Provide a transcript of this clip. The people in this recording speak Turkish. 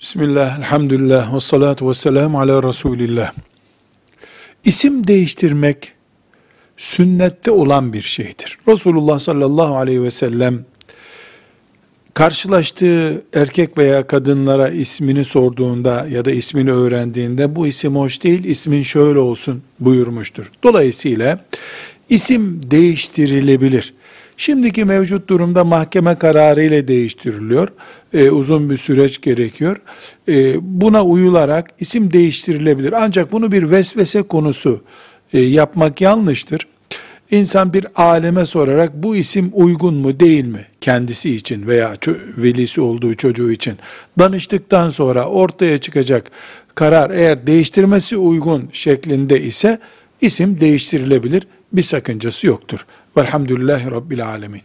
Bismillah, elhamdülillah, ve salatu ve selamu ala Resulillah. İsim değiştirmek sünnette olan bir şeydir. Resulullah sallallahu aleyhi ve sellem karşılaştığı erkek veya kadınlara ismini sorduğunda ya da ismini öğrendiğinde bu isim hoş değil, ismin şöyle olsun buyurmuştur. Dolayısıyla isim değiştirilebilir. Şimdiki mevcut durumda mahkeme kararı ile değiştiriliyor. Ee, uzun bir süreç gerekiyor. Ee, buna uyularak isim değiştirilebilir. Ancak bunu bir vesvese konusu e, yapmak yanlıştır. İnsan bir aleme sorarak bu isim uygun mu değil mi kendisi için veya velisi olduğu çocuğu için danıştıktan sonra ortaya çıkacak karar eğer değiştirmesi uygun şeklinde ise isim değiştirilebilir. Bir sakıncası yoktur. Velhamdülillahi Rabbil Alemin.